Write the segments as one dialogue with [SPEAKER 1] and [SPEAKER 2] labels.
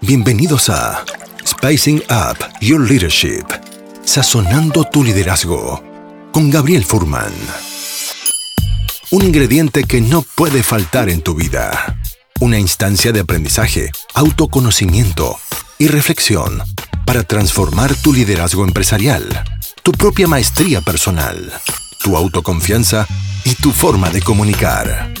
[SPEAKER 1] Bienvenidos a Spicing Up Your Leadership, sazonando tu liderazgo, con Gabriel Furman. Un ingrediente que no puede faltar en tu vida. Una instancia de aprendizaje, autoconocimiento y reflexión para transformar tu liderazgo empresarial, tu propia maestría personal, tu autoconfianza y tu forma de comunicar.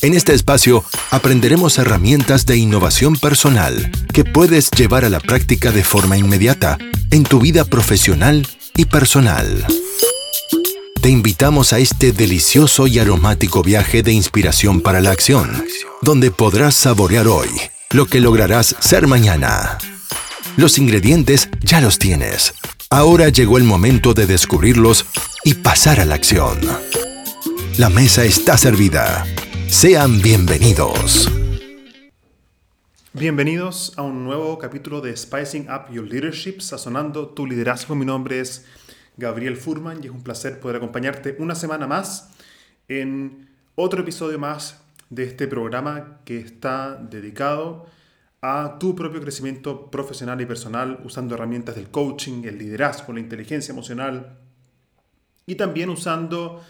[SPEAKER 1] En este espacio aprenderemos herramientas de innovación personal que puedes llevar a la práctica de forma inmediata en tu vida profesional y personal. Te invitamos a este delicioso y aromático viaje de inspiración para la acción, donde podrás saborear hoy lo que lograrás ser mañana. Los ingredientes ya los tienes. Ahora llegó el momento de descubrirlos y pasar a la acción. La mesa está servida. Sean bienvenidos.
[SPEAKER 2] Bienvenidos a un nuevo capítulo de Spicing Up Your Leadership, sazonando tu liderazgo. Mi nombre es Gabriel Furman y es un placer poder acompañarte una semana más en otro episodio más de este programa que está dedicado a tu propio crecimiento profesional y personal usando herramientas del coaching, el liderazgo, la inteligencia emocional y también usando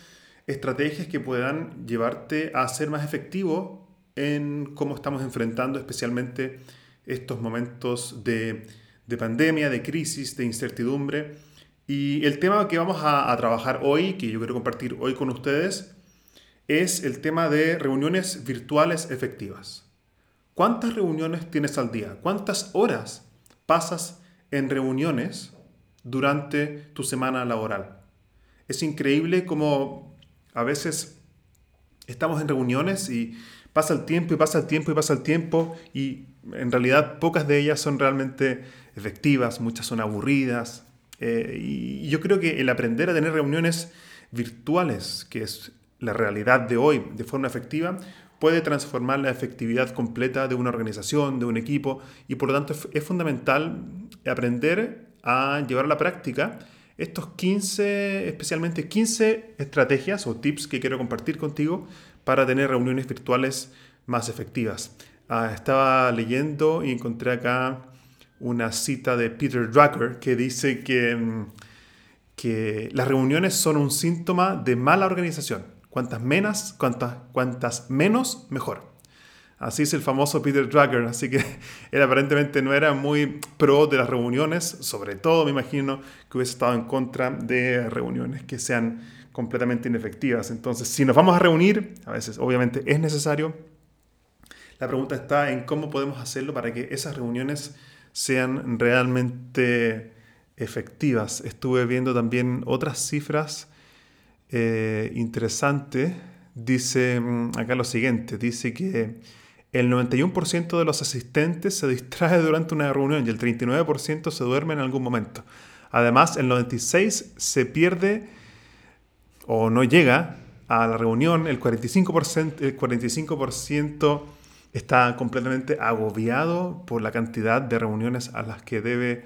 [SPEAKER 2] estrategias que puedan llevarte a ser más efectivo en cómo estamos enfrentando especialmente estos momentos de, pandemia, de crisis, de incertidumbre. Y el tema que vamos a, a trabajar hoy, que yo quiero compartir hoy con ustedes, es el tema de reuniones virtuales efectivas. ¿Cuántas reuniones tienes al día? ¿Cuántas horas pasas en reuniones durante tu semana laboral? Es increíble cómo a veces estamos en reuniones y pasa el tiempo y pasa el tiempo y pasa el tiempo y en realidad pocas de ellas son realmente efectivas, muchas son aburridas. Eh, y yo creo que el aprender a tener reuniones virtuales, que es la realidad de hoy, de forma efectiva, puede transformar la efectividad completa de una organización, de un equipo, y por lo tanto es fundamental aprender a llevar a la práctica estos 15, especialmente 15 estrategias o tips que quiero compartir contigo para tener reuniones virtuales más efectivas. Ah, estaba leyendo y encontré acá una cita de Peter Drucker que dice que, mm, que las reuniones son un síntoma de mala organización. Cuantas menos, cuantas, cuantas menos, mejor. Así es el famoso Peter Drucker, así que él aparentemente no era muy pro de las reuniones, sobre todo me imagino que hubiese estado en contra de reuniones que sean completamente inefectivas. Entonces, si nos vamos a reunir, a veces obviamente es necesario, la pregunta está en cómo podemos hacerlo para que esas reuniones sean realmente efectivas. Estuve viendo también otras cifras eh, interesantes. Dice mm, acá lo siguiente, dice que el 91% de los asistentes se distrae durante una reunión y el 39% se duerme en algún momento. Además, el 96% se pierde o no llega a la reunión, el 45%, el 45% está completamente agobiado por la cantidad de reuniones a las que debe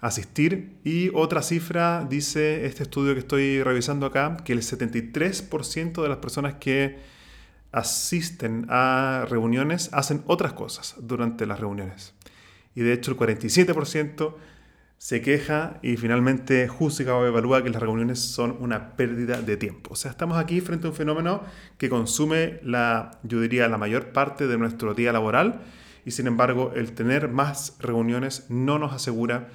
[SPEAKER 2] asistir. Y otra cifra dice este estudio que estoy revisando acá, que el 73% de las personas que asisten a reuniones hacen otras cosas durante las reuniones. Y de hecho el 47% se queja y finalmente juzga o evalúa que las reuniones son una pérdida de tiempo. O sea, estamos aquí frente a un fenómeno que consume la, yo diría, la mayor parte de nuestro día laboral y sin embargo el tener más reuniones no nos asegura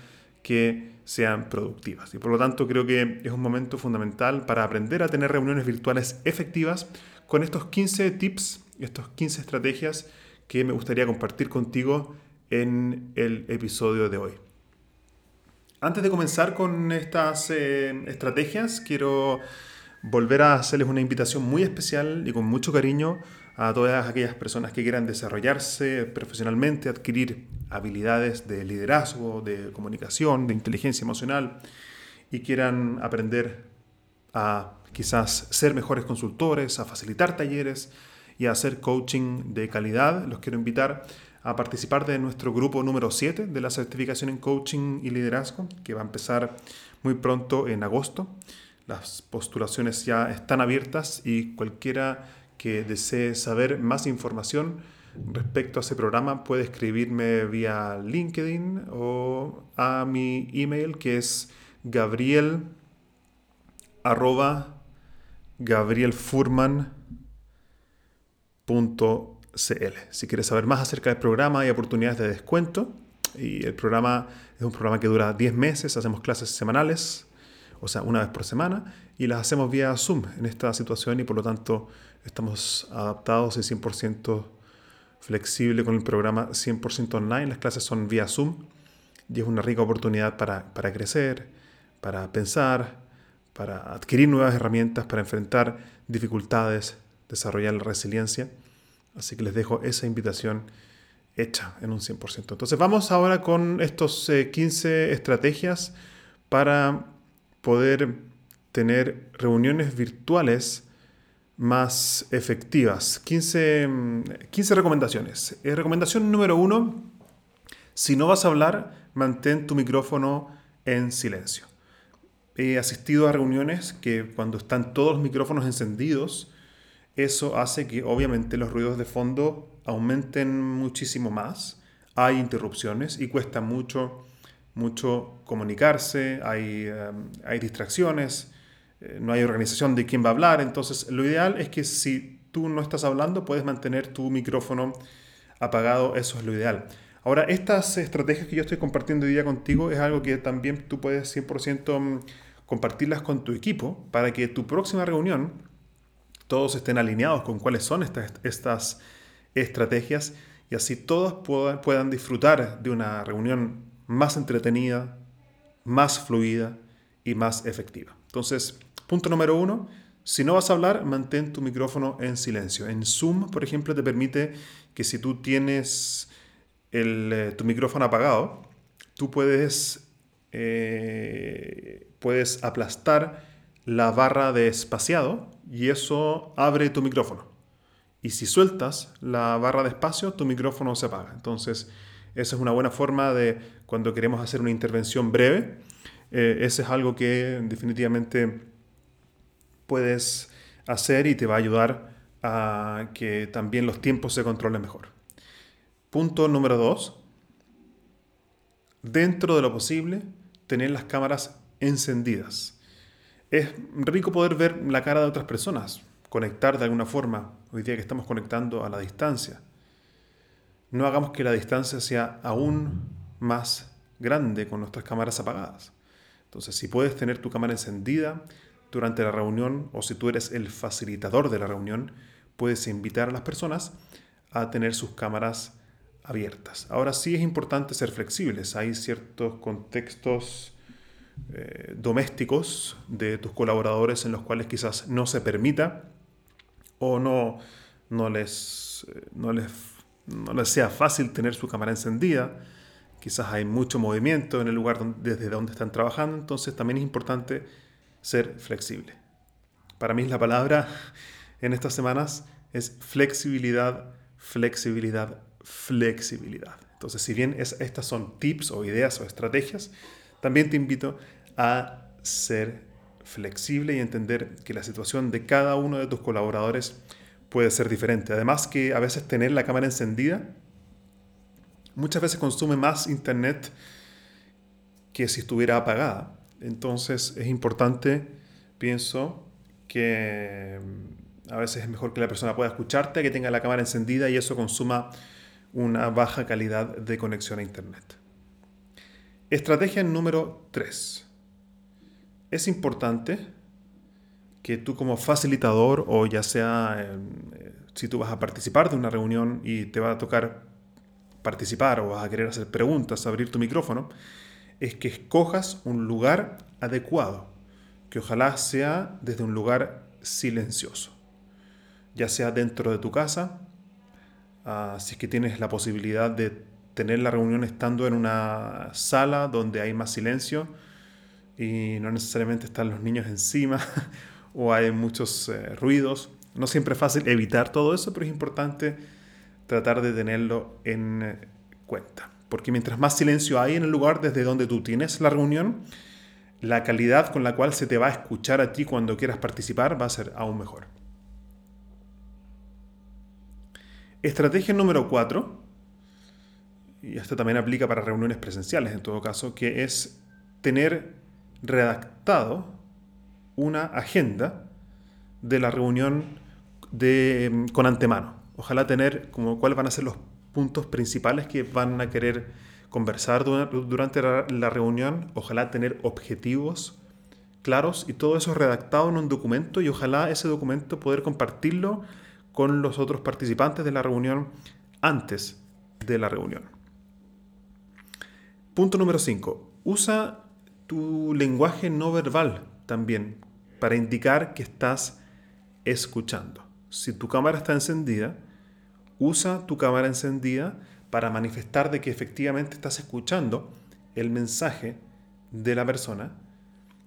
[SPEAKER 2] que sean productivas. Y por lo tanto creo que es un momento fundamental para aprender a tener reuniones virtuales efectivas con estos 15 tips, estas 15 estrategias que me gustaría compartir contigo en el episodio de hoy. Antes de comenzar con estas eh, estrategias, quiero volver a hacerles una invitación muy especial y con mucho cariño a todas aquellas personas que quieran desarrollarse profesionalmente, adquirir habilidades de liderazgo, de comunicación, de inteligencia emocional y quieran aprender a quizás ser mejores consultores, a facilitar talleres y a hacer coaching de calidad. Los quiero invitar a participar de nuestro grupo número 7 de la certificación en coaching y liderazgo, que va a empezar muy pronto en agosto. Las postulaciones ya están abiertas y cualquiera que desee saber más información respecto a ese programa, puede escribirme vía LinkedIn o a mi email que es gabriel arroba gabrielfurman.cl. Si quieres saber más acerca del programa, hay oportunidades de descuento. Y el programa es un programa que dura 10 meses, hacemos clases semanales, o sea, una vez por semana, y las hacemos vía Zoom en esta situación y por lo tanto estamos adaptados y 100% flexible con el programa 100% online. Las clases son vía Zoom y es una rica oportunidad para, para crecer, para pensar, para adquirir nuevas herramientas, para enfrentar dificultades, desarrollar la resiliencia. Así que les dejo esa invitación hecha en un 100%. Entonces vamos ahora con estos 15 eh, estrategias para poder tener reuniones virtuales más efectivas. 15, 15 recomendaciones. Eh, recomendación número uno, si no vas a hablar, mantén tu micrófono en silencio. He asistido a reuniones que cuando están todos los micrófonos encendidos, eso hace que obviamente los ruidos de fondo aumenten muchísimo más. Hay interrupciones y cuesta mucho, mucho comunicarse, hay, em, hay distracciones, eh, no hay organización de quién va a hablar. Entonces, lo ideal es que si tú no estás hablando, puedes mantener tu micrófono apagado. Eso es lo ideal. Ahora, estas estrategias que yo estoy compartiendo hoy día contigo es algo que también tú puedes 100% mm, compartirlas con tu equipo para que tu próxima reunión todos estén alineados con cuáles son estas, estas estrategias y así todos puedan, puedan disfrutar de una reunión más entretenida, más fluida y más efectiva. Entonces, punto número uno, si no vas a hablar, mantén tu micrófono en silencio. En Zoom, por ejemplo, te permite que si tú tienes eh, tu micrófono apagado, tú puedes, eh, puedes aplastar la barra de espaciado y eso abre tu micrófono. Y si sueltas la barra de espacio, tu micrófono se apaga. Entonces, esa es una buena forma de cuando queremos hacer una intervención breve. Eh, ese es algo que definitivamente puedes hacer y te va a ayudar a que también los tiempos se controlen mejor. Punto número dos. Dentro de lo posible, tener las cámaras encendidas. Es rico poder ver la cara de otras personas, conectar de alguna forma, hoy día que estamos conectando a la distancia. No hagamos que la distancia sea aún más grande con nuestras cámaras apagadas. Entonces, si puedes tener tu cámara encendida durante la reunión o si tú eres el facilitador de la reunión, puedes invitar a las personas a tener sus cámaras abiertas. Ahora sí es importante ser flexibles. Hay ciertos contextos eh, domésticos de tus colaboradores en los cuales quizás no se permita o no, no, les, eh, no, les, no les sea fácil tener su cámara encendida. Quizás hay mucho movimiento en el lugar desde donde están trabajando, entonces también es importante ser flexible. Para mí la palabra en estas semanas es flexibilidad, flexibilidad, flexibilidad. Entonces, si bien estas son tips o ideas o estrategias, también te invito a ser flexible y entender que la situación de cada uno de tus colaboradores puede ser diferente. Además que a veces tener la cámara encendida muchas veces consume más internet que si estuviera apagada. Entonces es importante, pienso, que a veces es mejor que la persona pueda escucharte, que tenga la cámara encendida y eso consuma una baja calidad de conexión a Internet. Estrategia número 3. Es importante que tú como facilitador o ya sea eh, si tú vas a participar de una reunión y te va a tocar participar o vas a querer hacer preguntas, abrir tu micrófono, es que escojas un lugar adecuado, que ojalá sea desde un lugar silencioso, ya sea dentro de tu casa, Ah, si es que tienes la posibilidad de tener la reunión estando en una sala donde hay más silencio y no necesariamente están los niños encima o hay muchos eh, ruidos. No siempre es fácil evitar todo eso, pero es importante tratar de tenerlo en eh, cuenta. Porque mientras más silencio hay en el lugar desde donde tú tienes la reunión, la calidad con la cual se te va a escuchar a ti cuando quieras participar va a ser aún mejor. Estrategia número 4, y esto también aplica para reuniones presenciales en todo caso, que es tener redactado una agenda de la reunión de, con antemano. Ojalá tener como cuáles van a ser los puntos principales que van a querer conversar durante la reunión, ojalá tener objetivos claros y todo eso redactado en un documento y ojalá ese documento poder compartirlo con los otros participantes de la reunión antes de la reunión. Punto número 5. Usa tu lenguaje no verbal también para indicar que estás escuchando. Si tu cámara está encendida, usa tu cámara encendida para manifestar de que efectivamente estás escuchando el mensaje de la persona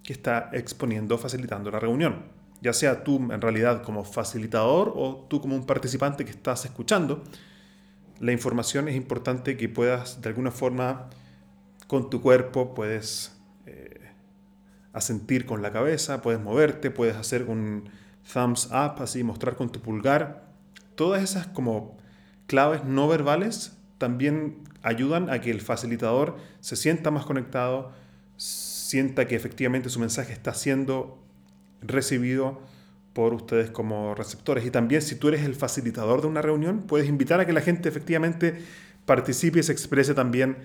[SPEAKER 2] que está exponiendo, facilitando la reunión. Ya sea tú en realidad como facilitador o tú como un participante que estás escuchando, la información es importante que puedas de alguna forma con tu cuerpo, puedes eh, asentir con la cabeza, puedes moverte, puedes hacer un thumbs up, así mostrar con tu pulgar. Todas esas como claves no verbales también ayudan a que el facilitador se sienta más conectado, sienta que efectivamente su mensaje está siendo recibido por ustedes como receptores. Y también si tú eres el facilitador de una reunión, puedes invitar a que la gente efectivamente participe y se exprese también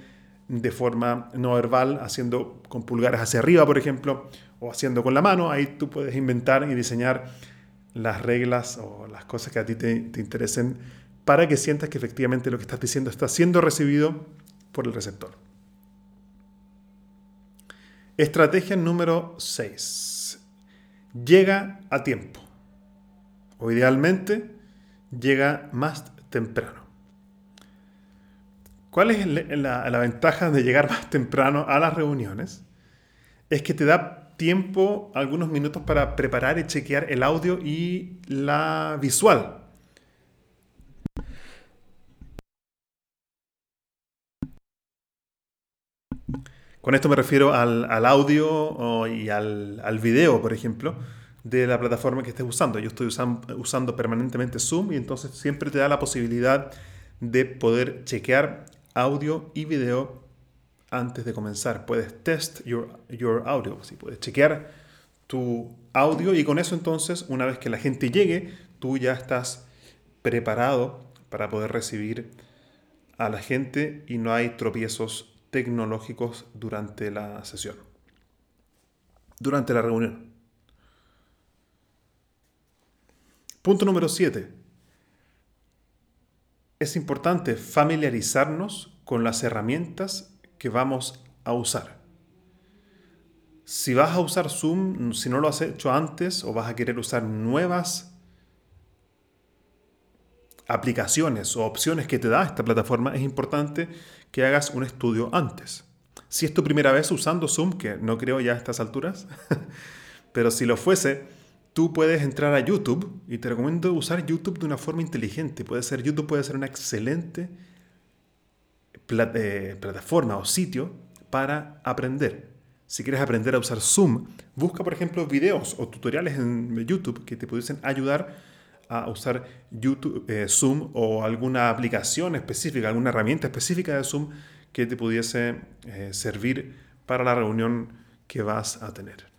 [SPEAKER 2] de forma no verbal, haciendo con pulgares hacia arriba, por ejemplo, o haciendo con la mano. Ahí tú puedes inventar y diseñar las reglas o las cosas que a ti te, te interesen para que sientas que efectivamente lo que estás diciendo está siendo recibido por el receptor. Estrategia número 6. Llega a tiempo. O idealmente llega más temprano. ¿Cuál es la, la, ventaja de llegar más temprano a las reuniones? Es que te da tiempo, algunos minutos para preparar y chequear el audio y la visual Con esto me refiero al, audio y al, video, por ejemplo, de la plataforma que estés usando. Yo estoy usando permanentemente Zoom y entonces siempre te da la posibilidad de poder chequear audio y video antes de comenzar. Puedes test your, your audio, si puedes chequear tu audio y con eso entonces, una vez que la gente llegue, tú ya estás preparado para poder recibir a la gente y no hay tropiezos tecnológicos durante la sesión, durante la reunión. Punto número 7. Es importante familiarizarnos con las herramientas que vamos a usar. Si vas a usar Zoom, si no lo has hecho antes o vas a querer usar nuevas aplicaciones o opciones que te da esta plataforma, es importante que hagas un estudio antes. Si es tu primera vez usando Zoom, que no creo ya a estas alturas, pero si lo fuese, tú puedes entrar a YouTube y te recomiendo usar YouTube de una forma inteligente. Puede ser, YouTube puede ser una excelente eh, plataforma o sitio para aprender. Si quieres aprender a usar Zoom, busca por ejemplo videos o tutoriales en YouTube que te pudiesen ayudar a usar YouTube, eh, Zoom o alguna aplicación específica, alguna herramienta específica de Zoom que te pudiese eh, servir para la reunión que vas a tener.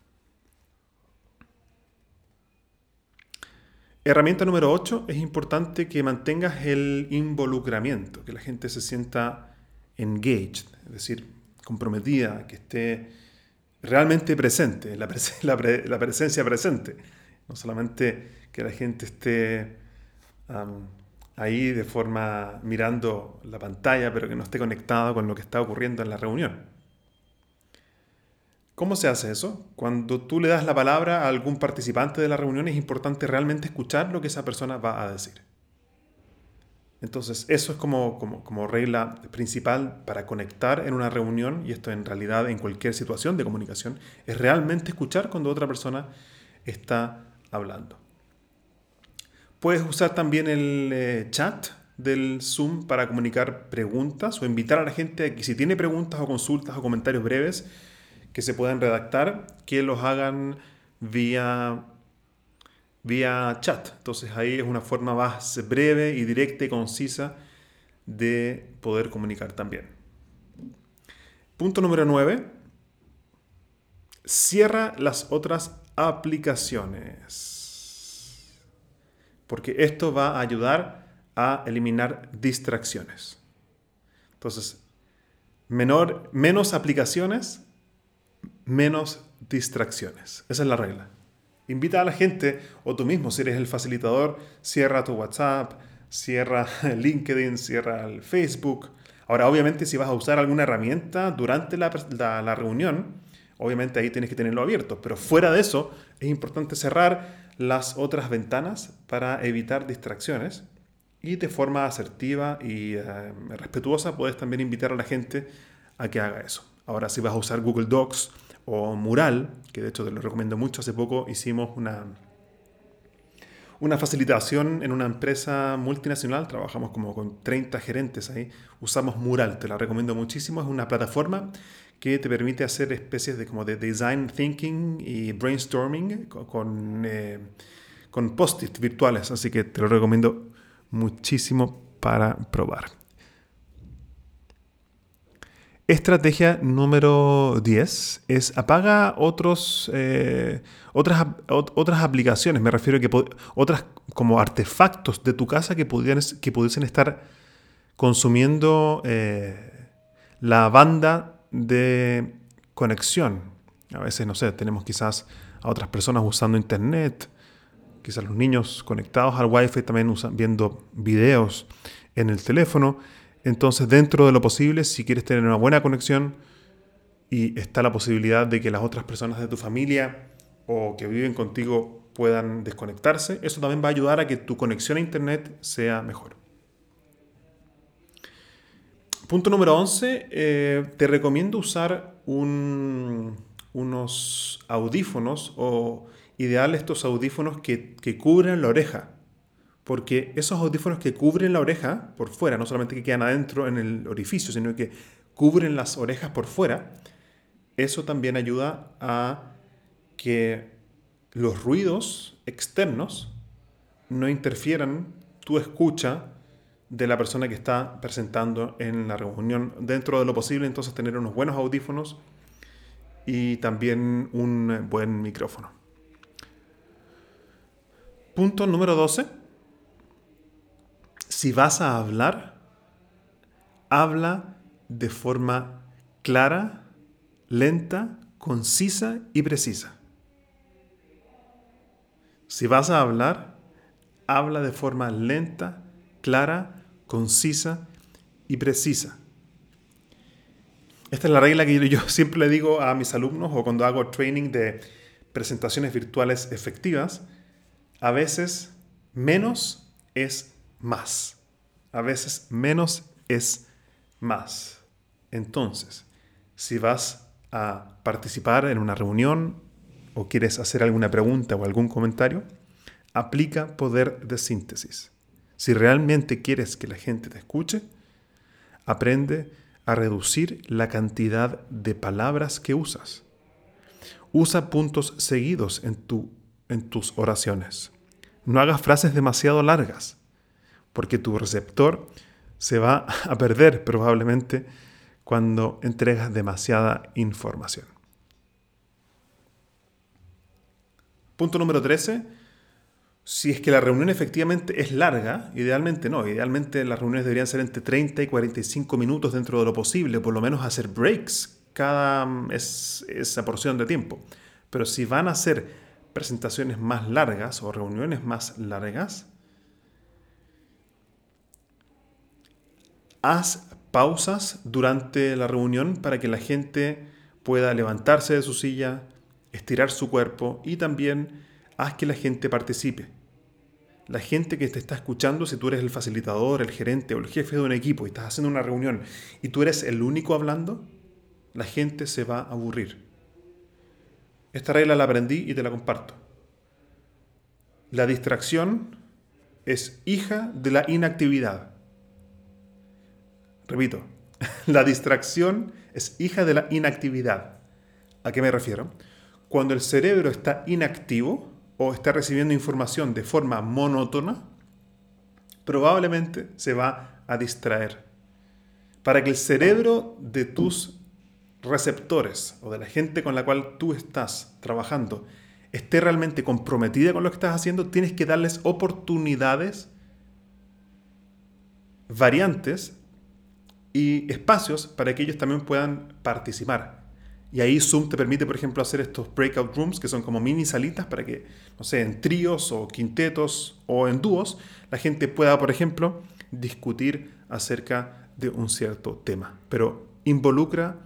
[SPEAKER 2] Herramienta número 8, es importante que mantengas el involucramiento, que la gente se sienta engaged, es decir, comprometida, que esté realmente presente, la, la presencia presente, no solamente que la gente esté ahí de forma mirando la pantalla, pero que no esté conectado con lo que está ocurriendo en la reunión. ¿Cómo se hace eso? Cuando tú le das la palabra a algún participante de la reunión es importante realmente escuchar lo que esa persona va a decir. Entonces, eso es como, como, como, regla principal para conectar en una reunión, y esto en realidad en cualquier situación de comunicación, es realmente escuchar cuando otra persona está hablando. Puedes usar también el eh, chat del Zoom para comunicar preguntas o invitar a la gente a que si tiene preguntas o consultas o comentarios breves que se puedan redactar, que los hagan vía vía chat. Entonces ahí es una forma más breve y directa y concisa de poder comunicar también. Punto número 9. Cierra las otras aplicaciones. Porque esto va a ayudar a eliminar distracciones. Entonces, menor, menos aplicaciones, menos distracciones. Esa es la regla. Invita a la gente, o tú mismo, si eres el facilitador, cierra tu WhatsApp, cierra LinkedIn, cierra el Facebook. Ahora, obviamente, si vas a usar alguna herramienta durante la, la, reunión, obviamente ahí tienes que tenerlo abierto. Pero fuera de eso, es importante cerrar las otras ventanas para evitar distracciones. Y de forma asertiva y eh, respetuosa puedes también invitar a la gente a que haga eso. Ahora, si vas a usar Google Docs o Mural, que de hecho te lo recomiendo mucho, hace poco hicimos una, una facilitación en una empresa multinacional, trabajamos como con 30 gerentes ahí, usamos Mural, te la recomiendo muchísimo, es una plataforma que te permite hacer especies de como de design thinking y brainstorming con, eh, con post-it virtuales, así que te lo recomiendo muchísimo para probar. Estrategia número 10 es apaga otros, eh, otras, otras aplicaciones, me refiero a que otras como artefactos de tu casa que, que pudiesen estar consumiendo eh, la banda de conexión. A veces, no sé, tenemos quizás a otras personas usando internet, quizás los niños conectados al wifi también usan, viendo videos en el teléfono. Entonces, dentro de lo posible, si quieres tener una buena conexión y está la posibilidad de que las otras personas de tu familia o que viven contigo puedan desconectarse, eso también va a ayudar a que tu conexión a Internet sea mejor. Punto número 11, eh, te recomiendo usar unos audífonos o ideal estos audífonos que, que cubren la oreja porque esos audífonos que cubren la oreja por fuera, no solamente que quedan adentro en el orificio, sino que cubren las orejas por fuera, eso también ayuda a que los ruidos externos no interfieran tu escucha de la persona que está presentando en la reunión. Dentro de lo posible, entonces, tener unos buenos audífonos y también un buen micrófono. Punto número 12 si vas a hablar, habla de forma clara, lenta, concisa y precisa. Si vas a hablar, habla de forma lenta, clara, concisa y precisa. Esta es la regla que yo siempre le digo a mis alumnos o cuando hago training de presentaciones virtuales efectivas. A veces menos es más. A veces menos es más. Entonces, si vas a participar en una reunión o quieres hacer alguna pregunta o algún comentario, aplica poder de síntesis. Si realmente quieres que la gente te escuche, aprende a reducir la cantidad de palabras que usas. Usa puntos seguidos en, tu, en tus oraciones. No hagas frases demasiado largas porque tu receptor se va a perder probablemente cuando entregas demasiada información. Punto número 13. Si es que la reunión efectivamente es larga, idealmente no, idealmente las reuniones deberían ser entre 30 y 45 minutos dentro de lo posible, por lo menos hacer breaks cada mm, esa porción de tiempo. Pero si van a ser presentaciones más largas o reuniones más largas, haz pausas durante la reunión para que la gente pueda levantarse de su silla, estirar su cuerpo y también haz que la gente participe. La gente que te está escuchando, si tú eres el facilitador, el gerente o el jefe de un equipo y estás haciendo una reunión y tú eres el único hablando, la gente se va a aburrir. Esta regla la aprendí y te la comparto. La distracción es hija de la inactividad. Repito, la distracción es hija de la inactividad. ¿A qué me refiero? Cuando el cerebro está inactivo, o está recibiendo información de forma monótona, probablemente se va a distraer. Para que el cerebro de tus receptores o de la gente con la cual tú estás trabajando esté realmente comprometida con lo que estás haciendo, tienes que darles oportunidades, variantes y espacios para que ellos también puedan participar. Y ahí Zoom te permite, por ejemplo, hacer estos breakout rooms, que son como mini salitas para que, no sé, en tríos o quintetos o en dúos, la gente pueda, por ejemplo, discutir acerca de un cierto tema. Pero involucra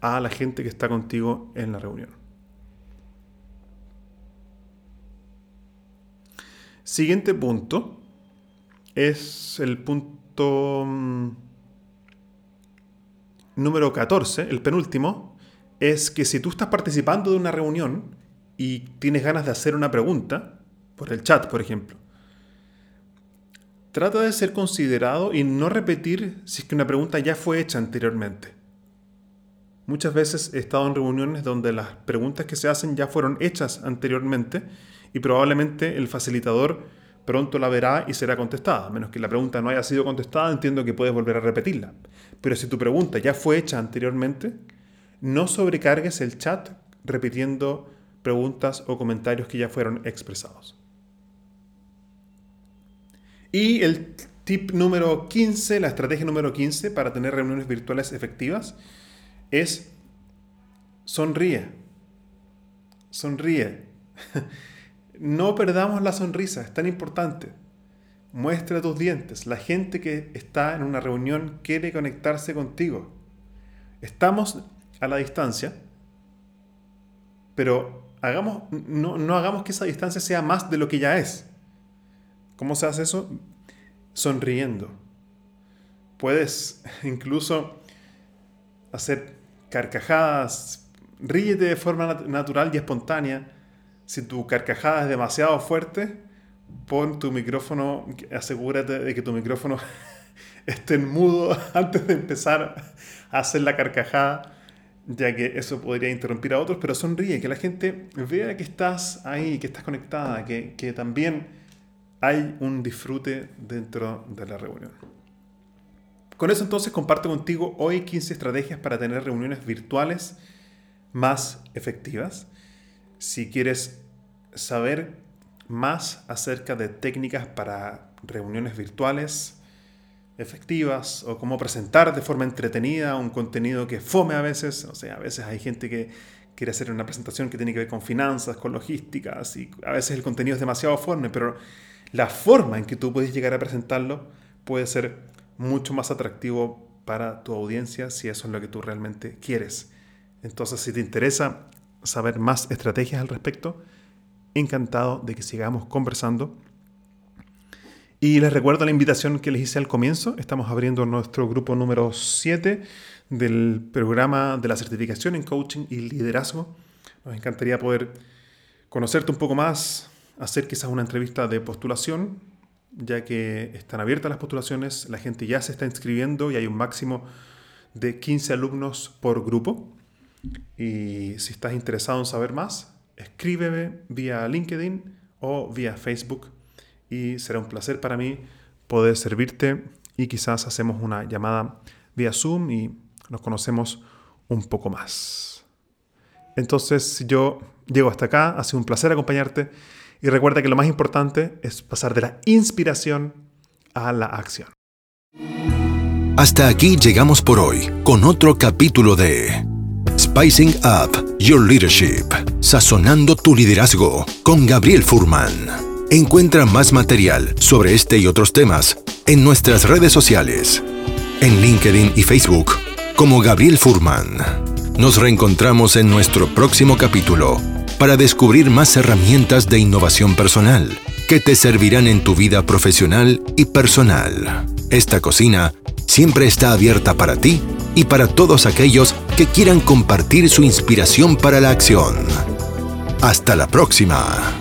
[SPEAKER 2] a la gente que está contigo en la reunión. Siguiente punto es el punto mm, número 14, el penúltimo, es que si tú estás participando de una reunión y tienes ganas de hacer una pregunta, por el chat, por ejemplo, trata de ser considerado y no repetir si es que una pregunta ya fue hecha anteriormente. Muchas veces he estado en reuniones donde las preguntas que se hacen ya fueron hechas anteriormente y probablemente el facilitador pronto la verá y será contestada. Menos que la pregunta no haya sido contestada, entiendo que puedes volver a repetirla. Pero si tu pregunta ya fue hecha anteriormente, no sobrecargues el chat repitiendo preguntas o comentarios que ya fueron expresados. Y el tip número 15, la estrategia número 15 para tener reuniones virtuales efectivas es sonríe. Sonríe. No perdamos la sonrisa, es tan importante. Muestra tus dientes. La gente que está en una reunión quiere conectarse contigo. Estamos a la distancia, pero hagamos, no, no hagamos que esa distancia sea más de lo que ya es. ¿Cómo se hace eso? Sonriendo. Puedes incluso hacer carcajadas, ríete de forma natural y espontánea si tu carcajada es demasiado fuerte, pon tu micrófono, asegúrate de que tu micrófono esté en mudo antes de empezar a hacer la carcajada, ya que eso podría interrumpir a otros, pero sonríe, que la gente vea que estás ahí, que estás conectada, que, que también hay un disfrute dentro de la reunión. Con eso entonces comparto contigo hoy 15 estrategias para tener reuniones virtuales más efectivas. Si quieres saber más acerca de técnicas para reuniones virtuales efectivas o cómo presentar de forma entretenida un contenido que fome a veces. O sea, a veces hay gente que quiere hacer una presentación que tiene que ver con finanzas, con logísticas y a veces el contenido es demasiado fome, pero la forma en que tú puedes llegar a presentarlo puede ser mucho más atractivo para tu audiencia si eso es lo que tú realmente quieres. Entonces, si te interesa saber más estrategias al respecto, encantado de que sigamos conversando. Y les recuerdo la invitación que les hice al comienzo. Estamos abriendo nuestro grupo número 7 del programa de la certificación en coaching y liderazgo. Nos encantaría poder conocerte un poco más, hacer quizás una entrevista de postulación, ya que están abiertas las postulaciones, la gente ya se está inscribiendo y hay un máximo de 15 alumnos por grupo. Y si estás interesado en saber más, escríbeme vía LinkedIn o vía Facebook y será un placer para mí poder servirte y quizás hacemos una llamada vía Zoom y nos conocemos un poco más. Entonces yo llego hasta acá, ha sido un placer acompañarte y recuerda que lo más importante es pasar de la inspiración a la acción.
[SPEAKER 1] Hasta aquí llegamos por hoy con otro capítulo de Spicing Up Your Leadership, sazonando tu liderazgo con Gabriel Furman. Encuentra más material sobre este y otros temas en nuestras redes sociales, en LinkedIn y Facebook como Gabriel Furman. Nos reencontramos en nuestro próximo capítulo para descubrir más herramientas de innovación personal que te servirán en tu vida profesional y personal. Esta cocina siempre está abierta para ti y para todos aquellos que quieran compartir su inspiración para la acción. Hasta la próxima.